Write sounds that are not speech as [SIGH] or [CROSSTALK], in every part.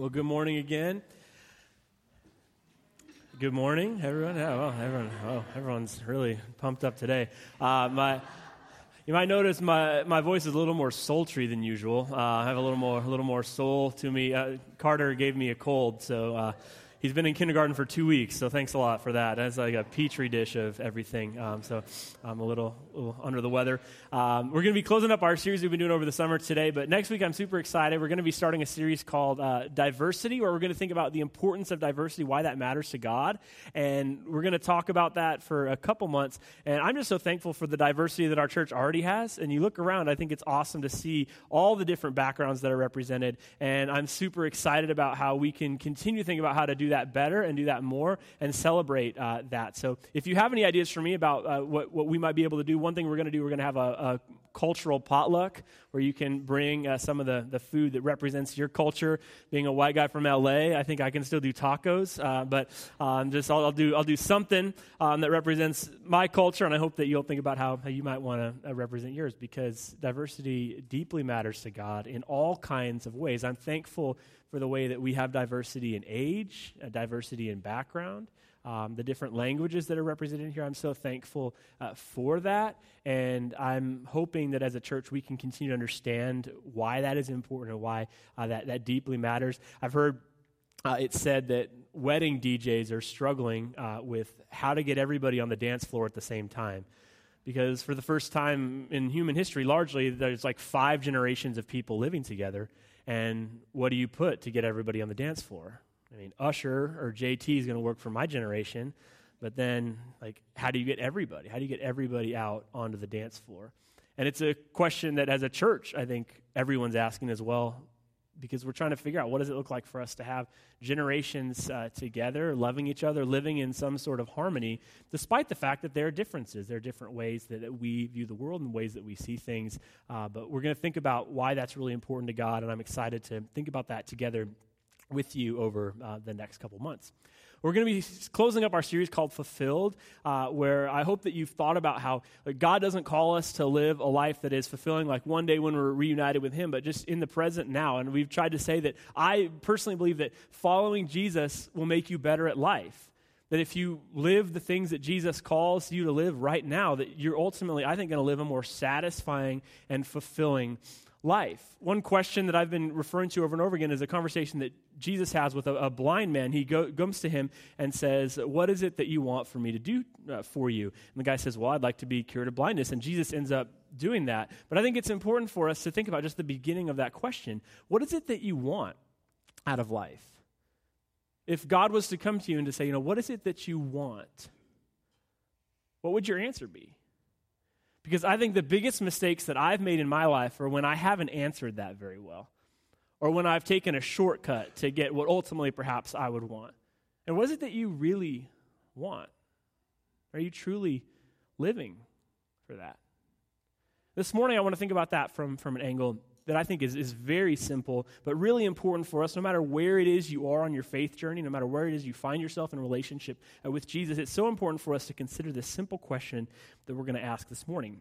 Well, good morning again. Good morning, everyone. Yeah, well, everyone, oh, everyone's really pumped up today. Uh, my, you might notice my, my voice is a little more sultry than usual. Uh, I have a little more, a little more soul to me. Uh, Carter gave me a cold, so uh, he's been in kindergarten for two weeks, so thanks a lot for that. That's like a petri dish of everything. Um, so I'm a little, little, under the weather. Um, we're going to be closing up our series we've been doing over the summer today, but next week I'm super excited. We're going to be starting a series called uh, Diversity, where we're going to think about the importance of diversity, why that matters to God, and we're going to talk about that for a couple months. And I'm just so thankful for the diversity that our church already has. And you look around, I think it's awesome to see all the different backgrounds that are represented, and I'm super excited about how we can continue to think about how to do that better and do that more and celebrate uh, that. So if you have any ideas for me about uh, what, what we might be able to do, one thing we're going to do, we're going to have a, a cultural potluck where you can bring uh, some of the, the food that represents your culture. Being a white guy from LA, I think I can still do tacos, uh, but um, just I'll, I'll, do I'll do something um, that represents my culture, and I hope that you'll think about how, how you might want to uh, represent yours because diversity deeply matters to God in all kinds of ways. I'm thankful for the way that we have diversity in age, diversity in background um, the different languages that are represented here. I'm so thankful uh, for that. And I'm hoping that as a church, we can continue to understand why that is important and why uh, that, that deeply matters. I've heard uh, it said that wedding DJs are struggling uh, with how to get everybody on the dance floor at the same time. Because for the first time in human history, largely, there's like five generations of people living together. And what do you put to get everybody on the dance floor? I mean, Usher or JT is going to work for my generation, but then, like, how do you get everybody? How do you get everybody out onto the dance floor? And it's a question that, as a church, I think everyone's asking as well, because we're trying to figure out what does it look like for us to have generations uh, together, loving each other, living in some sort of harmony, despite the fact that there are differences. There are different ways that, we view the world and ways that we see things. Uh, but we're going to think about why that's really important to God, and I'm excited to think about that together with you over uh, the next couple months. We're going to be closing up our series called Fulfilled, uh, where I hope that you've thought about how God doesn't call us to live a life that is fulfilling like one day when we're reunited with Him, but just in the present now. And we've tried to say that I personally believe that following Jesus will make you better at life. That if you live the things that Jesus calls you to live right now, that you're ultimately, I think, going to live a more satisfying and fulfilling life. One question that I've been referring to over and over again is a conversation that Jesus has with a, a blind man. He go, comes to him and says, What is it that you want for me to do uh, for you? And the guy says, Well, I'd like to be cured of blindness. And Jesus ends up doing that. But I think it's important for us to think about just the beginning of that question What is it that you want out of life? If God was to come to you and to say, You know, what is it that you want? What would your answer be? Because I think the biggest mistakes that I've made in my life are when I haven't answered that very well, or when I've taken a shortcut to get what ultimately perhaps I would want. And what is it that you really want? Are you truly living for that? This morning, I want to think about that from, from an angle that I think is, is very simple, but really important for us, no matter where it is you are on your faith journey, no matter where it is you find yourself in relationship with Jesus. It's so important for us to consider this simple question that we're going to ask this morning.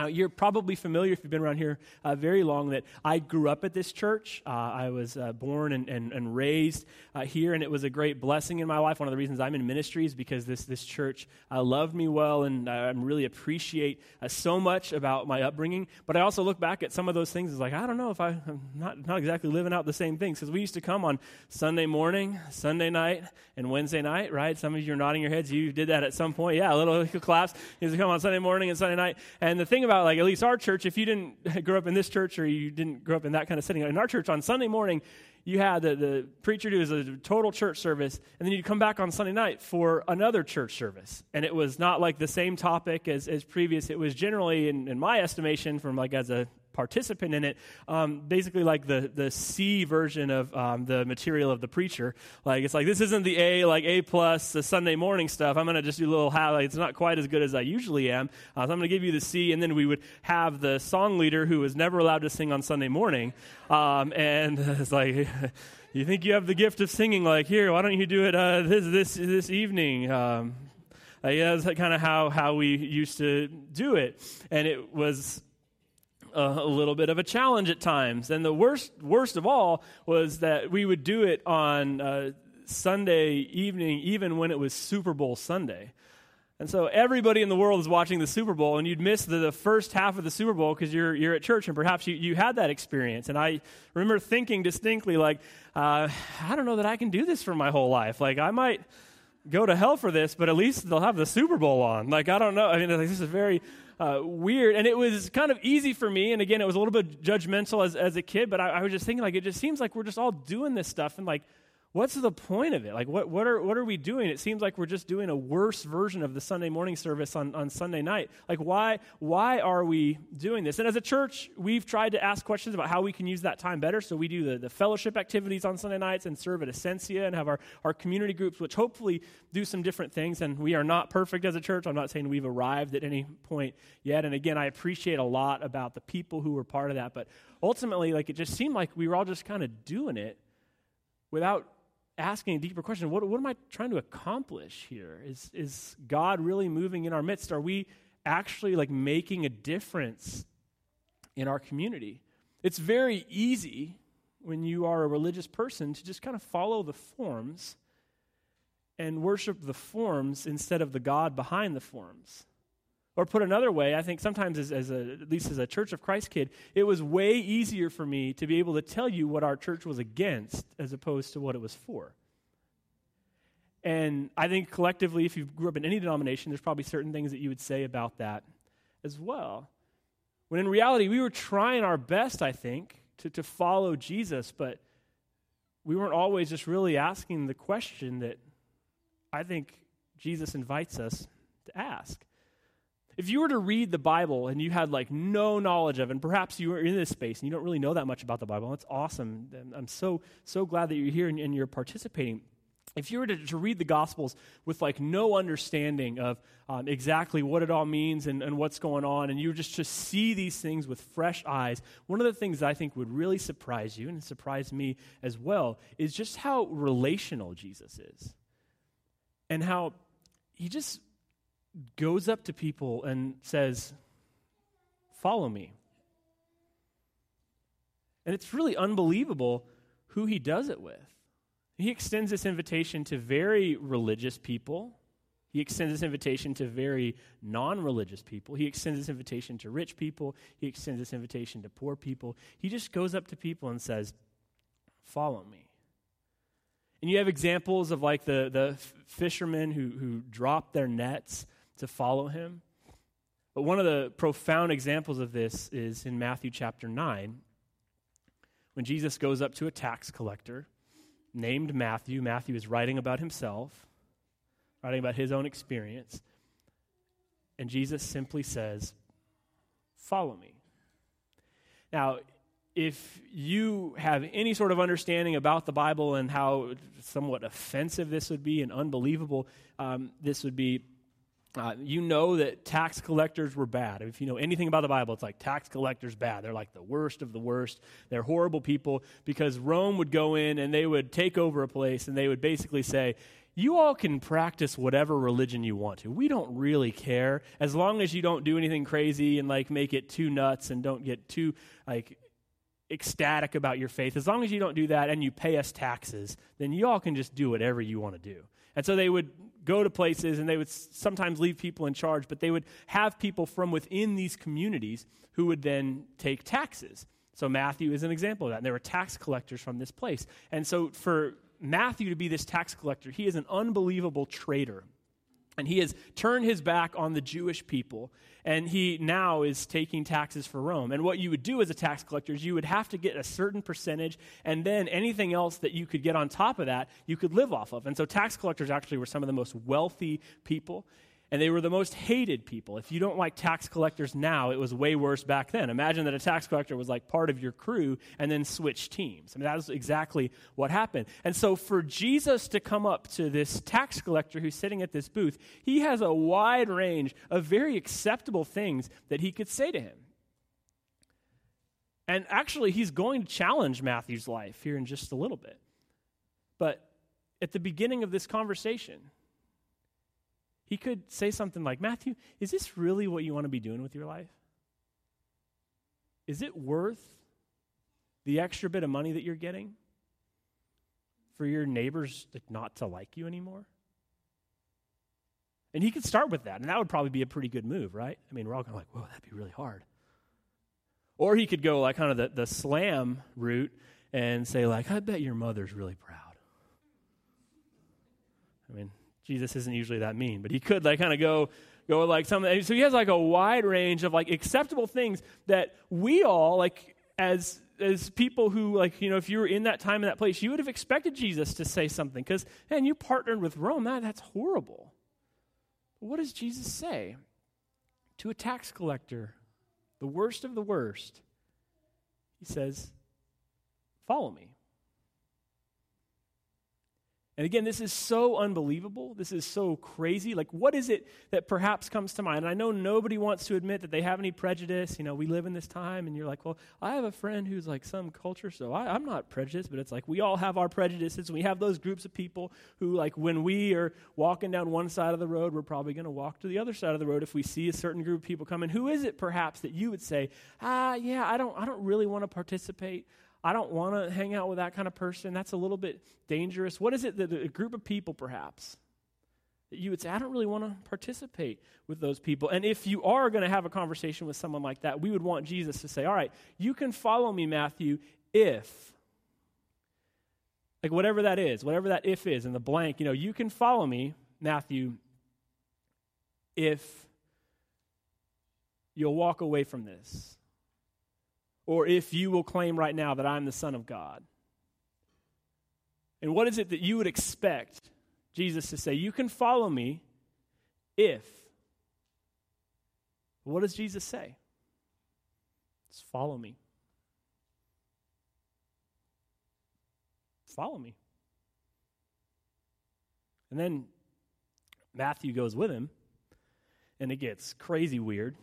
Uh, you're probably familiar, if you've been around here uh, very long, that I grew up at this church. Uh, I was uh, born and, and, and raised uh, here, and it was a great blessing in my life. One of the reasons I'm in ministry is because this, this church loved me well, and I really appreciate so much about my upbringing. But I also look back at some of those things as like, I don't know if I, I'm not, not exactly living out the same things. Because we used to come on Sunday morning, Sunday night, and Wednesday night, right? Some of you are nodding your heads. You did that at some point. Yeah, a little [LAUGHS] class. You used to come on Sunday morning and Sunday night. And the thing thing about like at least our church, if you didn't [LAUGHS] grow up in this church or you didn't grow up in that kind of setting, in our church on Sunday morning, you had the, the preacher do a total church service, and then you'd come back on Sunday night for another church service. And it was not like the same topic as, as previous. It was generally, in, in my estimation, from like as a participant in it, um, basically like the, the C version of um, the material of the preacher. Like it's like this isn't the A, like A plus, the Sunday morning stuff. I'm going to just do a little highlight. It's not quite as good as I usually am. Uh, so I'm going to give you the C, and then we would have the song leader who was never allowed to sing on Sunday morning. Um, and [LAUGHS] it's like, [LAUGHS] you think you have the gift of singing? Like here, why don't you do it uh, this this this evening? Um, that's kind of how, how we used to do it. And it was a, little bit of a challenge at times. And the worst, worst of all was that we would do it on uh, Sunday evening, even when it was Super Bowl Sunday. And so everybody in the world is watching the Super Bowl, and you'd miss the, the first half of the Super Bowl because you're, you're at church, and perhaps you, you had that experience. And I remember thinking distinctly, like, uh, I don't know that I can do this for my whole life. Like, I might go to hell for this, but at least they'll have the Super Bowl on. Like, I don't know. I mean, this is very uh, weird. And it was kind of easy for me. And again, it was a little bit judgmental as, as a kid, but I, I was just thinking, like, it just seems like we're just all doing this stuff. And, like, what's the point of it? Like, what, what, are, what are we doing? It seems like we're just doing a worse version of the Sunday morning service on, on Sunday night. Like, why, why are we doing this? And as a church, we've tried to ask questions about how we can use that time better. So we do the, the fellowship activities on Sunday nights and serve at Essentia and have our, our community groups, which hopefully do some different things. And we are not perfect as a church. I'm not saying we've arrived at any point yet. And again, I appreciate a lot about the people who were part of that. But ultimately, like, it just seemed like we were all just kind of doing it without asking a deeper question what, what am I trying to accomplish here? Is, is God really moving in our midst? Are we actually like making a difference in our community? It's very easy when you are a religious person to just kind of follow the forms and worship the forms instead of the God behind the forms. Or put another way, I think sometimes as, as a, at least as a Church of Christ kid, it was way easier for me to be able to tell you what our church was against as opposed to what it was for. And I think collectively, if you grew up in any denomination, there's probably certain things that you would say about that as well. When in reality, we were trying our best, I think, to, to follow Jesus, but we weren't always just really asking the question that I think Jesus invites us to ask. If you were to read the Bible and you had like no knowledge of and perhaps you were in this space and you don't really know that much about the Bible, that's awesome. I'm so, so glad that you're here and, and you're participating. If you were to, to, read the Gospels with like no understanding of um, exactly what it all means and, and what's going on, and you were just just see these things with fresh eyes, one of the things I think would really surprise you and surprise me as well is just how relational Jesus is, and how he just goes up to people and says, Follow me. And it's really unbelievable who he does it with. He extends this invitation to very religious people. He extends this invitation to very non religious people. He extends this invitation to rich people. He extends this invitation to poor people. He just goes up to people and says, Follow me. And you have examples of like the, the fishermen who, who drop their nets to follow him. But one of the profound examples of this is in Matthew chapter 9, when Jesus goes up to a tax collector named Matthew. Matthew is writing about himself, writing about his own experience. And Jesus simply says, Follow me. Now, if you have any sort of understanding about the Bible and how somewhat offensive this would be and unbelievable um, this would be, uh, you know that tax collectors were bad. If you know anything about the Bible, it's like tax collectors bad. They're like the worst of the worst. They're horrible people because Rome would go in and they would take over a place and they would basically say, you all can practice whatever religion you want to. We don't really care as long as you don't do anything crazy and like make it too nuts and don't get too like ecstatic about your faith. As long as you don't do that and you pay us taxes, then you all can just do whatever you want to do. And so they would go to places and they would sometimes leave people in charge, but they would have people from within these communities who would then take taxes. So Matthew is an example of that. And there were tax collectors from this place. And so for Matthew to be this tax collector, he is an unbelievable traitor. And he has turned his back on the Jewish people, and he now is taking taxes for Rome. And what you would do as a tax collector is you would have to get a certain percentage, and then anything else that you could get on top of that, you could live off of. And so tax collectors actually were some of the most wealthy people and they were the most hated people. If you don't like tax collectors now, it was way worse back then. Imagine that a tax collector was like part of your crew and then switch teams. I mean, that was exactly what happened. And so for Jesus to come up to this tax collector who's sitting at this booth, he has a wide range of very acceptable things that he could say to him. And actually, he's going to challenge Matthew's life here in just a little bit. But at the beginning of this conversation, he could say something like, Matthew, is this really what you want to be doing with your life? is it worth the extra bit of money that you're getting for your neighbors like, not to like you anymore? And he could start with that, and that would probably be a pretty good move, right? I mean, we're all kind of like, whoa, that'd be really hard. Or he could go like kind of the, the slam route and say, like, I bet your mother's really proud. I mean, Jesus isn't usually that mean, but he could like kind of go go like something. So he has like a wide range of like acceptable things that we all like as as people who like you know if you were in that time in that place you would have expected jesus to say something because man you partnered with rome that, that's horrible. What does jesus say? To a tax collector the worst of the worst he says follow me and again, this is so unbelievable. This is so crazy. Like, what is it that perhaps comes to mind? And I know nobody wants to admit that they have any prejudice. You know, we live in this time, and you're like, well, I have a friend who's like some culture, so I, am not prejudiced, but it's like we all have our prejudices. We have those groups of people who, like, when we are walking down one side of the road, we're probably going to walk to the other side of the road if we see a certain group of people coming. Who is it, perhaps, that you would say, ah, yeah, I don't, I don't really want to participate? I don't want to hang out with that kind of person. That's a little bit dangerous. What is it that a group of people, perhaps, that you would say, I don't really want to participate with those people? And if you are going to have a conversation with someone like that, we would want Jesus to say, All right, you can follow me, Matthew, if. Like whatever that is, whatever that if is in the blank, you know, you can follow me, Matthew, if you'll walk away from this or if you will claim right now that I'm the Son of God. And what is it that you would expect Jesus to say? You can follow me if. What does Jesus say? Just follow me. Follow me. And then Matthew goes with him, and it gets crazy weird.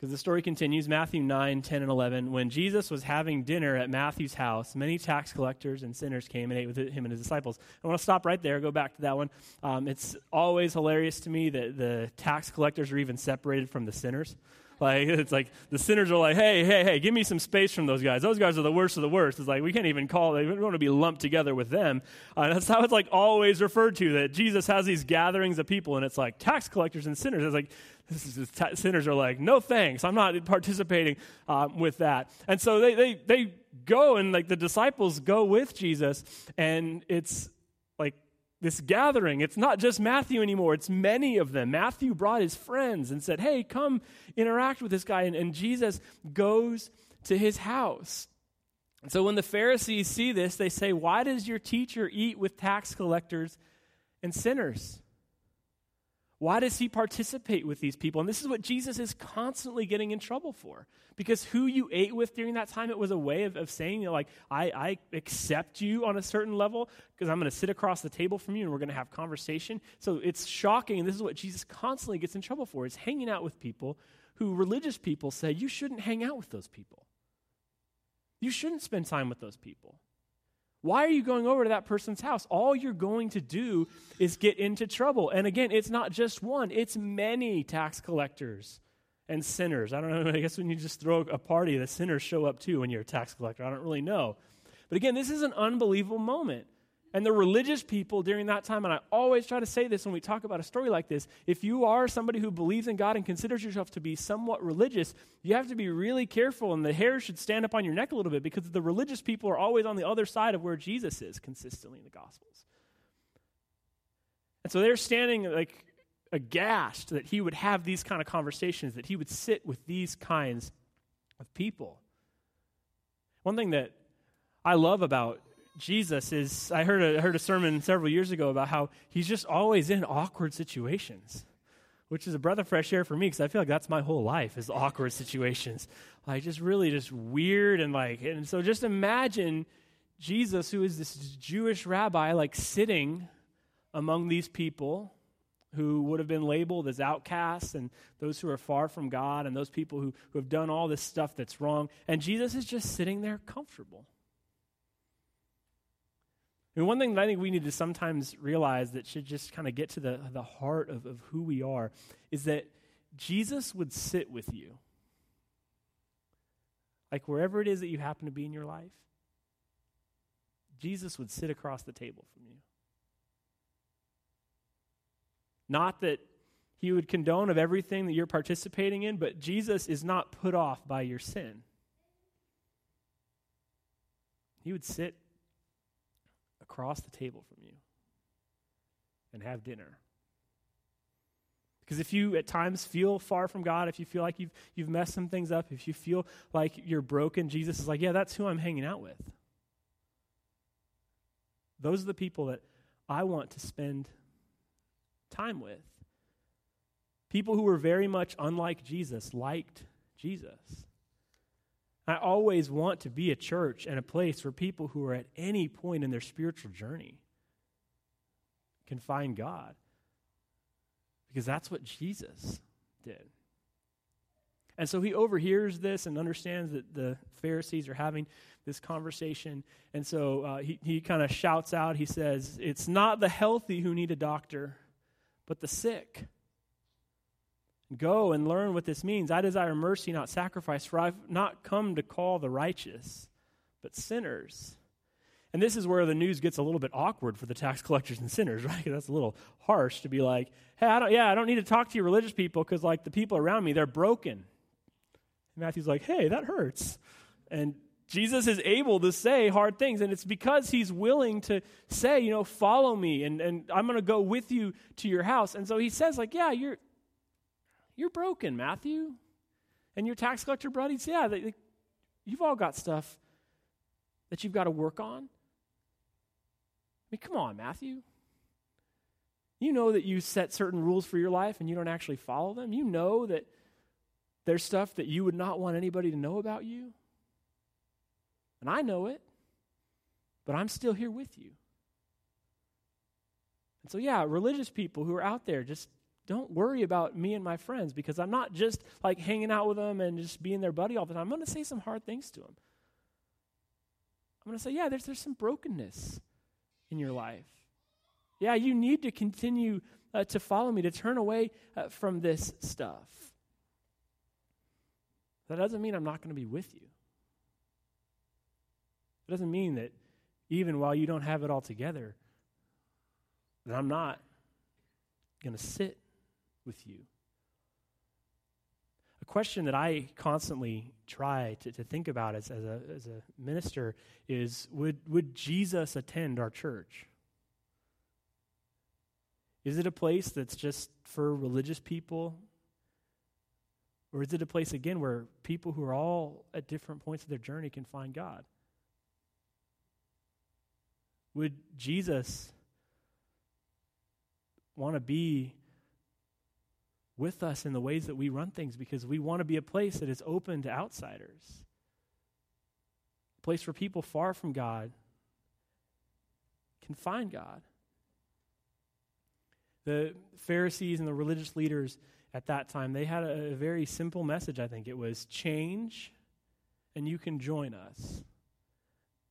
Because the story continues, Matthew 9, 10, and 11. When Jesus was having dinner at Matthew's house, many tax collectors and sinners came and ate with him and his disciples. I want to stop right there, go back to that one. Um, it's always hilarious to me that the tax collectors are even separated from the sinners. Like it's like the sinners are like, hey, hey, hey, give me some space from those guys. Those guys are the worst of the worst. It's like we can't even call. They don't want to be lumped together with them. Uh, that's how it's like always referred to. That Jesus has these gatherings of people, and it's like tax collectors and sinners. It's like sinners are like, no thanks, I'm not participating uh, with that. And so they they they go and like the disciples go with Jesus, and it's like this gathering. It's not just Matthew anymore, it's many of them. Matthew brought his friends and said, Hey, come interact with this guy. And, and Jesus goes to his house. And so when the Pharisees see this, they say, Why does your teacher eat with tax collectors and sinners? Why does he participate with these people? And this is what Jesus is constantly getting in trouble for. Because who you ate with during that time, it was a way of, of saying, you know, like, I, I accept you on a certain level because I'm going to sit across the table from you and we're going to have conversation. So it's shocking. And this is what Jesus constantly gets in trouble for is hanging out with people who religious people say, you shouldn't hang out with those people. You shouldn't spend time with those people. Why are you going over to that person's house? All you're going to do is get into trouble. And again, it's not just one, it's many tax collectors and sinners. I don't know, [LAUGHS] I guess when you just throw a party, the sinners show up too when you're a tax collector. I don't really know. But again, this is an unbelievable moment. And the religious people during that time, and I always try to say this when we talk about a story like this if you are somebody who believes in God and considers yourself to be somewhat religious, you have to be really careful, and the hair should stand up on your neck a little bit because the religious people are always on the other side of where Jesus is consistently in the Gospels. And so they're standing like aghast that he would have these kind of conversations, that he would sit with these kinds of people. One thing that I love about Jesus is, I heard a, I heard a sermon several years ago about how he's just always in awkward situations, which is a breath of fresh air for me because I feel like that's my whole life is awkward situations. Like just really just weird and like, and so just imagine Jesus, who is this Jewish rabbi, like sitting among these people who would have been labeled as outcasts and those who are far from God and those people who, who have done all this stuff that's wrong. And Jesus is just sitting there comfortable. And one thing that I think we need to sometimes realize that should just kind of get to the, the heart of, of who we are is that Jesus would sit with you. like wherever it is that you happen to be in your life, Jesus would sit across the table from you. Not that he would condone of everything that you're participating in, but Jesus is not put off by your sin. He would sit across the table from you and have dinner. Because if you at times feel far from God, if you feel like you've, you've messed some things up, if you feel like you're broken, Jesus is like, yeah, that's who I'm hanging out with. Those are the people that I want to spend time with. People who were very much unlike Jesus liked Jesus. I always want to be a church and a place where people who are at any point in their spiritual journey can find God. Because that's what Jesus did. And so he overhears this and understands that the Pharisees are having this conversation. And so uh, he, he kind of shouts out, he says, It's not the healthy who need a doctor, but the sick. Go and learn what this means. I desire mercy, not sacrifice, for I've not come to call the righteous, but sinners. And this is where the news gets a little bit awkward for the tax [LAUGHS] collectors and sinners, right? That's a little harsh to be like, hey, I don't, yeah, I don't need to talk to you religious people because, like, the people around me, they're broken. And Matthew's like, hey, that hurts. And Jesus is able to say hard things, and it's because he's willing to say, you know, follow me, and, and I'm going to go with you to your house. And so he says, like, yeah, you're, you're broken, Matthew. And your tax collector buddies, yeah, they, you've all got stuff that you've got to work on. I mean, come on, Matthew. You know that you set certain rules for your life and you don't actually follow them. You know that there's stuff that you would not want anybody to know about you. And I know it, but I'm still here with you. And so, yeah, religious people who are out there, just don't worry about me and my friends because I'm not just like hanging out with them and just being their buddy all the time. I'm going to say some hard things to them. I'm going to say, yeah, there's, there's some brokenness in your life. Yeah, you need to continue uh, to follow me, to turn away uh, from this stuff. That doesn't mean I'm not going to be with you. It doesn't mean that even while you don't have it all together, that I'm not going to sit with you. A question that I constantly try to, to think about as, as, a, as a minister is would, would Jesus attend our church? Is it a place that's just for religious people? Or is it a place, again, where people who are all at different points of their journey can find God? Would Jesus want to be with us in the ways that we run things because we want to be a place that is open to outsiders, a place where people far from God can find God. The Pharisees and the religious leaders at that time, they had a, a very simple message, I think. It was change and you can join us.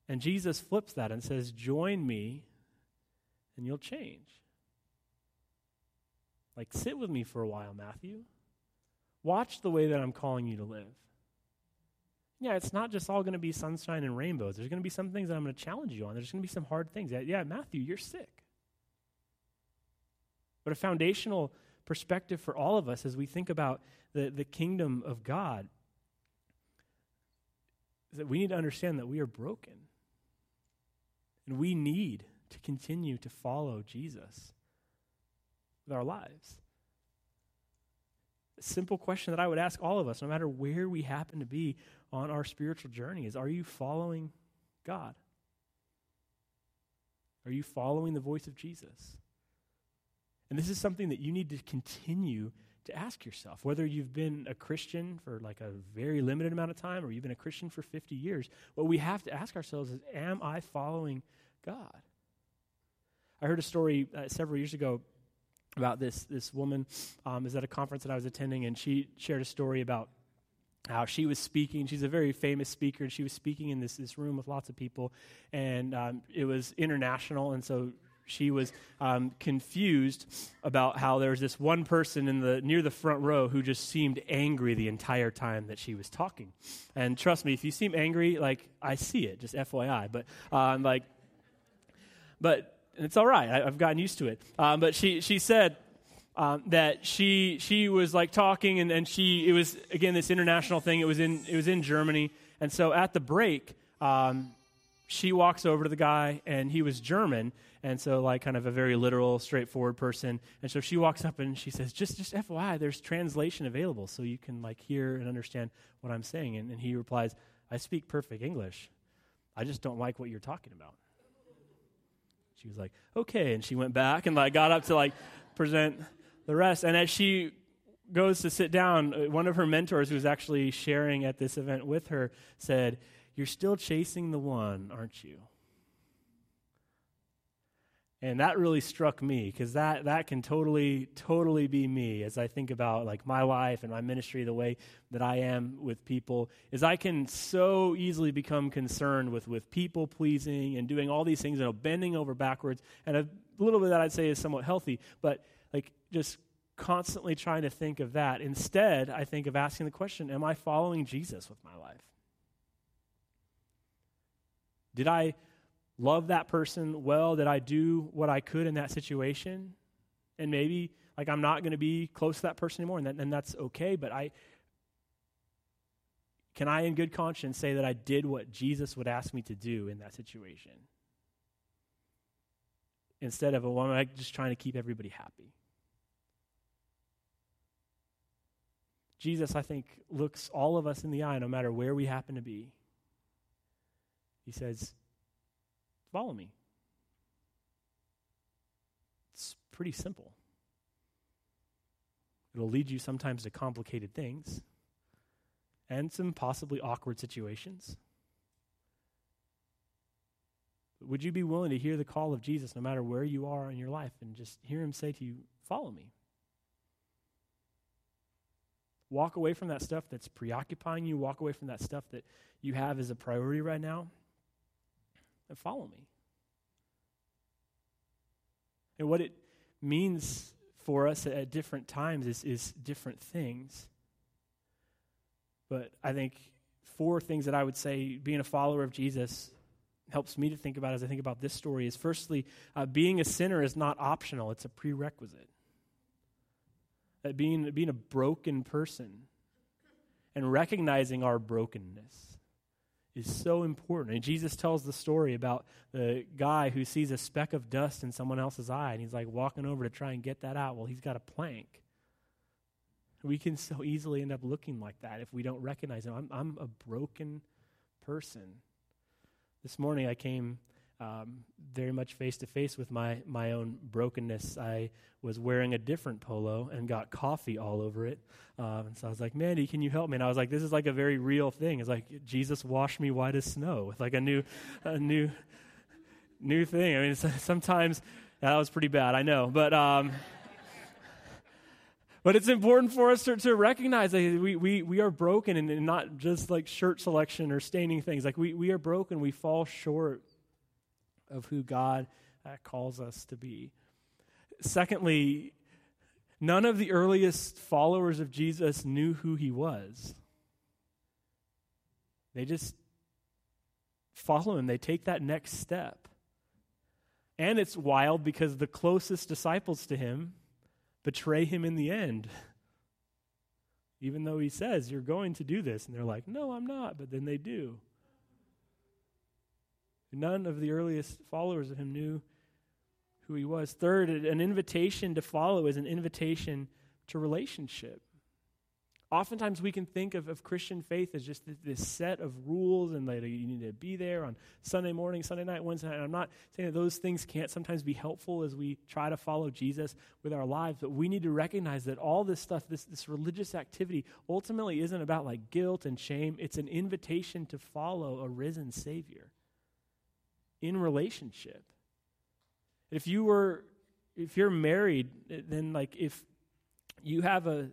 And Jesus flips that and says, Join me and you'll change. Like, sit with me for a while, Matthew. Watch the way that I'm calling you to live. Yeah, it's not just all going to be sunshine and rainbows. There's going to be some things that I'm going to challenge you on. There's going to be some hard things. Yeah, Matthew, you're sick. But a foundational perspective for all of us as we think about the, the kingdom of God is that we need to understand that we are broken. And we need to continue to follow Jesus with our lives? A simple question that I would ask all of us, no matter where we happen to be on our spiritual journey, is Are you following God? Are you following the voice of Jesus? And this is something that you need to continue to ask yourself. Whether you've been a Christian for like a very limited amount of time or you've been a Christian for 50 years, what we have to ask ourselves is Am I following God? I heard a story uh, several years ago about this this woman um, is at a conference that I was attending, and she shared a story about how she was speaking. She's a very famous speaker, and she was speaking in this this room with lots of people, and um, it was international, and so she was um, confused about how there was this one person in the near the front row who just seemed angry the entire time that she was talking. And trust me, if you seem angry, like I see it, just FYI. But um, like, but it's all right. I, have gotten used to it. Um, but she she said. Um, that she she was like talking and, and she it was again this international thing it was in it was in Germany and so at the break um, she walks over to the guy and he was German and so like kind of a very literal straightforward person and so she walks up and she says just just fyi there's translation available so you can like hear and understand what i'm saying and, and he replies i speak perfect english i just don't like what you're talking about she was like okay and she went back and like got up to like present the rest. And as she goes to sit down uh, one of her mentors who was actually sharing at this event with her said you're still chasing the one aren't you and that really struck me because that, that can totally totally be me as i think about like my life and my ministry the way that i am with people is i can so easily become concerned with with people pleasing and doing all these things you know, bending over backwards. And a little bit of that i'd say is somewhat healthy but like just constantly trying to think of that. Instead i think of asking the question am i following jesus with my life? Did i love that person well? Did I do what I could in that situation? And maybe like I'm not going to be close to that person anymore, and, that, and that's okay. But I can I, in good conscience, say that I did what Jesus would ask me to do in that situation? Instead of, well, am I just trying to keep everybody happy? Jesus, I think, looks all of us in the eye, no matter where we happen to be. He says, Follow me. It's pretty simple. It'll lead you sometimes to complicated things and some possibly awkward situations. But would you be willing to hear the call of Jesus no matter where you are in your life and just hear him say to you, Follow me? Walk away from that stuff that's preoccupying you, walk away from that stuff that you have as a priority right now, and follow me. And what it means for us at different times is, is different things. But I think four things that I would say being a follower of Jesus helps me to think about as I think about this story is firstly, uh, being a sinner is not optional, it's a prerequisite. That being, being a broken person and recognizing our brokenness is so important. And Jesus tells the story about the guy who sees a speck of dust in someone else's eye, and he's like walking over to try and get that out. Well, he's got a plank. We can so easily end up looking like that if we don't recognize him. I'm, I'm a broken person. This morning I came um, very much face to face with my, my own brokenness. I was wearing a different polo and got coffee all over it. Uh, and so I was like, Mandy, can you help me? And I was like, this is like a very real thing. It's like, Jesus washed me white as snow with like a new, a new, new thing. I mean, sometimes that was pretty bad, I know. But, um, but it's important for us to, to recognize that we, we, we are broken and, and not just like shirt selection or staining things. Like we, we are broken, we fall short of who God uh, calls us to be. Secondly, none of the earliest followers of Jesus knew who he was. They just follow him, they take that next step. And it's wild because the closest disciples to him betray him in the end. [LAUGHS] Even though he says, You're going to do this. And they're like, No, I'm not. But then they do. None of the earliest followers of him knew who he was. Third, an invitation to follow is an invitation to relationship. Oftentimes, we can think of, of Christian faith as just this set of rules and that you need to be there on Sunday morning, Sunday night, Wednesday night. I'm not saying that those things can't sometimes be helpful as we try to follow Jesus with our lives, but we need to recognize that all this stuff, this, this religious activity, ultimately isn't about like guilt and shame. It's an invitation to follow a risen Savior in relationship. If you were, if you're married, then like if you have a,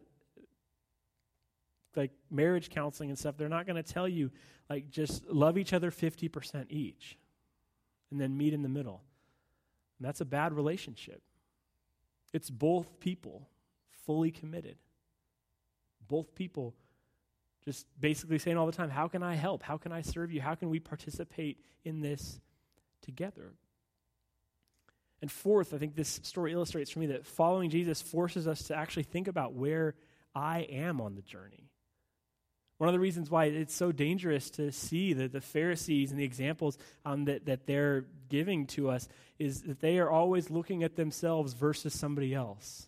like marriage counseling and stuff, they're not going to tell you like just love each other 50% each and then meet in the middle. And that's a bad relationship. It's both people fully committed. Both people just basically saying all the time, How can I help? How can I serve you? How can we participate in this together? And fourth, I think this story illustrates for me that following Jesus forces us to actually think about where I am on the journey. One of the reasons why it's so dangerous to see that the Pharisees and the examples um, that, that they're giving to us is that they are always looking at themselves versus somebody else.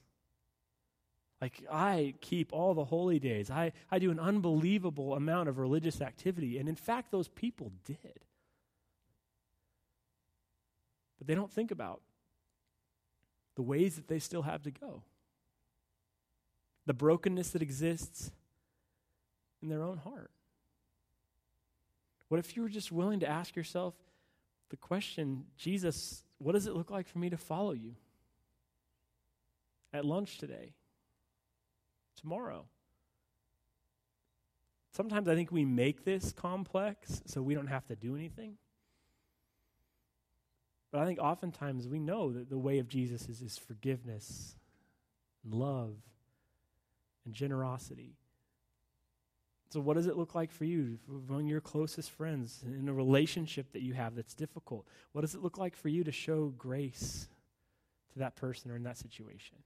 Like, I keep all the holy days. I, I do an unbelievable amount of religious activity. And in fact, those people did. But they don't think about the ways that they still have to go, the brokenness that exists in their own heart. What if you were just willing to ask yourself the question, Jesus, what does it look like for me to follow you? At lunch today, tomorrow. Sometimes I think we make this complex so we don't have to do anything. But I think oftentimes we know that the way of Jesus is, is forgiveness and love and generosity. So, what does it look like for you among your closest friends in a relationship that you have that's difficult? What does it look like for you to show grace to that person or in that situation?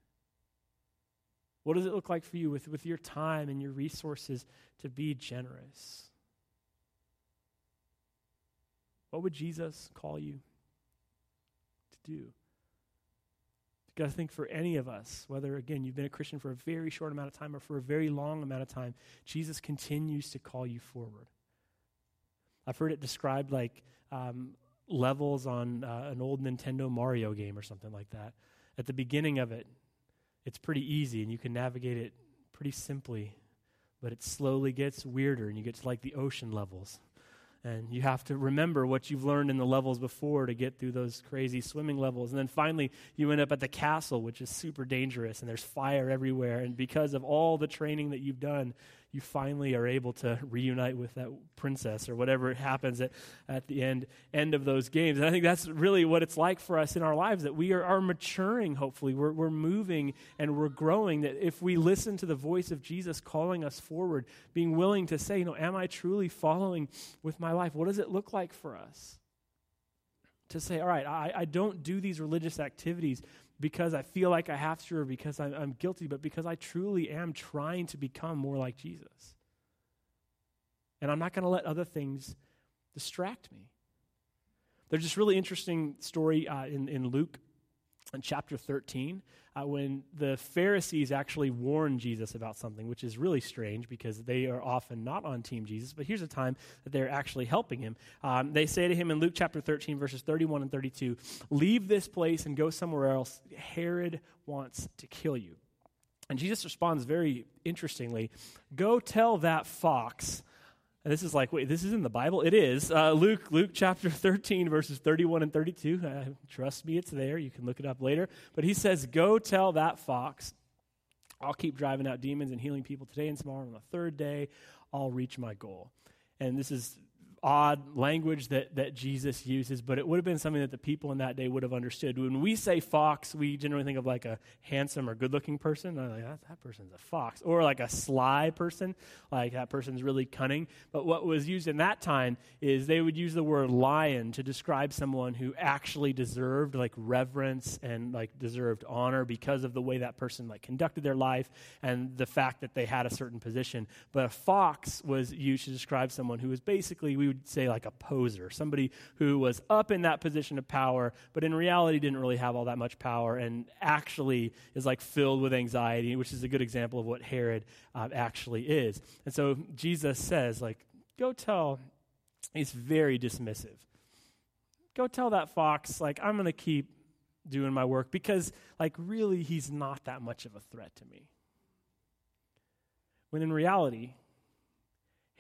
What does it look like for you with, with your time and your resources to be generous? What would Jesus call you to do? Because I think for any of us, whether again you've been a Christian for a very short amount of time or for a very long amount of time, Jesus continues to call you forward. I've heard it described like um, levels on uh, an old Nintendo Mario game or something like that. At the beginning of it, it's pretty easy and you can navigate it pretty simply, but it slowly gets weirder and you get to like the ocean levels. And you have to remember what you've learned in the levels before to get through those crazy swimming levels. And then finally, you end up at the castle, which is super dangerous, and there's fire everywhere. And because of all the training that you've done, you finally are able to reunite with that princess or whatever happens at, at the end, end of those games. And I think that's really what it's like for us in our lives that we are, are maturing, hopefully. We're, we're moving and we're growing. That if we listen to the voice of Jesus calling us forward, being willing to say, you know, am I truly following with my life? What does it look like for us? To say, all right, I, I don't do these religious activities because I feel like I have to or because I'm, I'm guilty, but because I truly am trying to become more like Jesus. And I'm not going to let other things distract me. There's this really interesting story uh, in, in Luke in chapter 13 uh, when the Pharisees actually warn Jesus about something, which is really strange because they are often not on Team Jesus. But here's a time that they're actually helping him. Um, they say to him in Luke chapter 13, verses 31 and 32, Leave this place and go somewhere else. Herod wants to kill you. And Jesus responds very interestingly Go tell that fox and this is like, wait, this is in the Bible? It is. Uh, Luke, Luke chapter [LAUGHS] 13, verses 31 and 32. Uh, trust me, it's there. You can look it up later. But he says, Go tell that fox, I'll keep driving out demons and healing people today and tomorrow. And On the third day, I'll reach my goal. And this is odd language that, that Jesus uses, but it would have been something that the people in that day would have understood. When we say fox, we generally think of like a handsome or good looking person. Like, that, person's a fox. Or like a sly person, like that person's really cunning. But what was used in that time is they would use the word lion to describe someone who actually deserved like reverence and like deserved honor because of the way that person like conducted their life and the fact that they had a certain position. But a fox was used to describe someone who was basically, we would say like a poser, somebody who was up in that position of power, but in reality didn't really have all that much power and actually is like filled with anxiety, which is a good example of what Herod uh, actually is. And so Jesus says, like, go tell, he's very dismissive. Go tell that fox, like, I'm going to keep doing my work because, like, really, he's not that much of a threat to me. When in reality,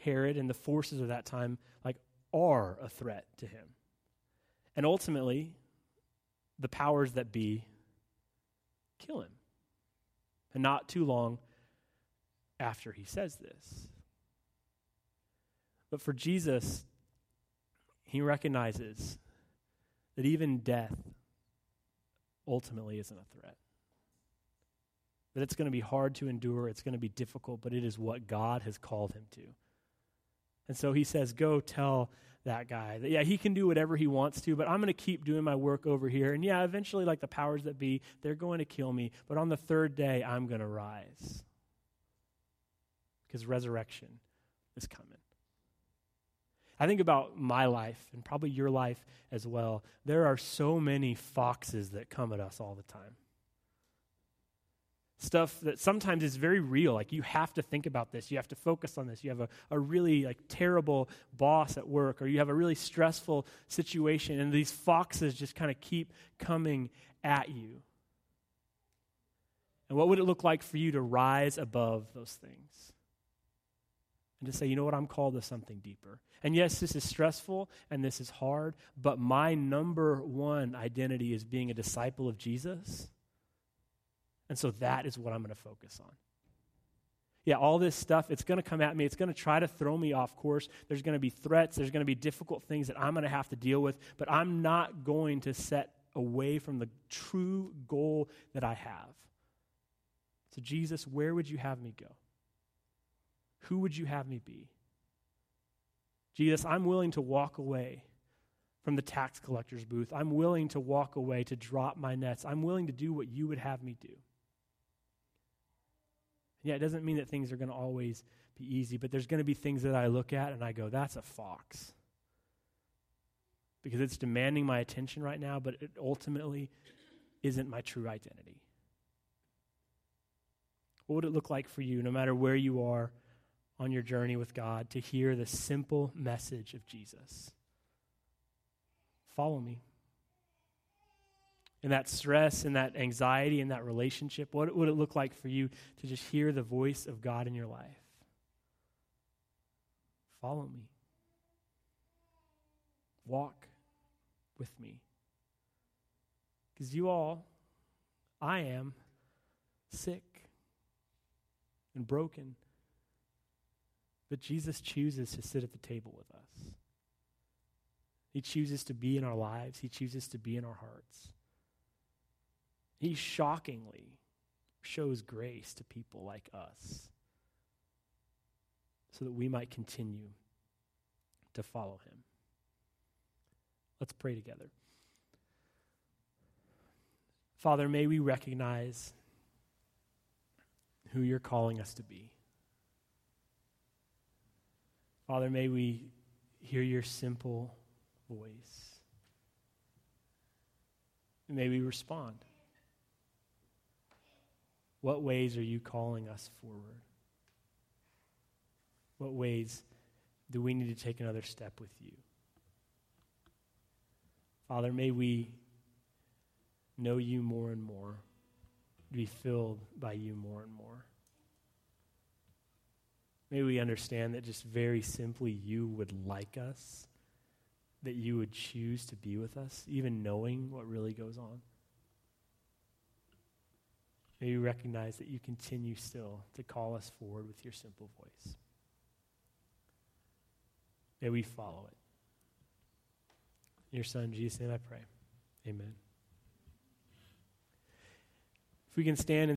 Herod and the forces of that time like are a threat to him. And ultimately, the powers that be kill him. And not too long after he says this. But for Jesus, he recognizes that even death ultimately isn't a threat. That it's going to be hard to endure, it's going to be difficult, but it is what God has called him to. And so he says, Go tell that guy that, yeah, he can do whatever he wants to, but I'm going to keep doing my work over here. And yeah, eventually, like the powers that be, they're going to kill me, but on the third day, I'm going to rise. Because resurrection is coming. I think about my life and probably your life as well. There are so many foxes that come at us all the time stuff that sometimes is very real. Like you have to think about this. You have to focus on this. You have a, a really like terrible boss at work, or you have a really stressful situation, and these foxes just kind of keep coming at you. And what would it look like for you to rise above those things? And to say, you know what, I'm called to something deeper. And yes, this is stressful and this is hard, but my number one identity is being a disciple of Jesus and so that is what I'm going to focus on. Yeah, all this stuff, it's going to come at me. It's going to try to throw me off course. There's going to be threats. There's going to be difficult things that I'm going to have to deal with. But I'm not going to set away from the true goal that I have. So, Jesus, where would you have me go? Who would you have me be? Jesus, I'm willing to walk away from the tax collector's booth. I'm willing to walk away to drop my nets. I'm willing to do what you would have me do. Yeah, it doesn't mean that things are going to always be easy, but there's going to be things that I look at and I go, that's a fox. Because it's demanding my attention right now, but it ultimately isn't my true identity. What would it look like for you, no matter where you are on your journey with God, to hear the simple message of Jesus? Follow me and that stress and that anxiety and that relationship? What would it look like for you to just hear the voice of God in your life? Follow me. Walk with me. Because you all, I am sick and broken. But Jesus chooses to sit at the table with us. He chooses to be in our lives, He chooses to be in our hearts. He shockingly shows grace to people like us so that we might continue to follow him. Let's pray together. Father, may we recognize who you're calling us to be. Father, may we hear your simple voice. And may we respond. What ways are you calling us forward? What ways do we need to take another step with you? Father, may we know you more and more, be filled by you more and more. May we understand that just very simply you would like us, that you would choose to be with us, even knowing what really goes on. May we recognize that you continue still to call us forward with your simple voice. May we follow it. In your Son, Jesus' name I pray. Amen. If we can stand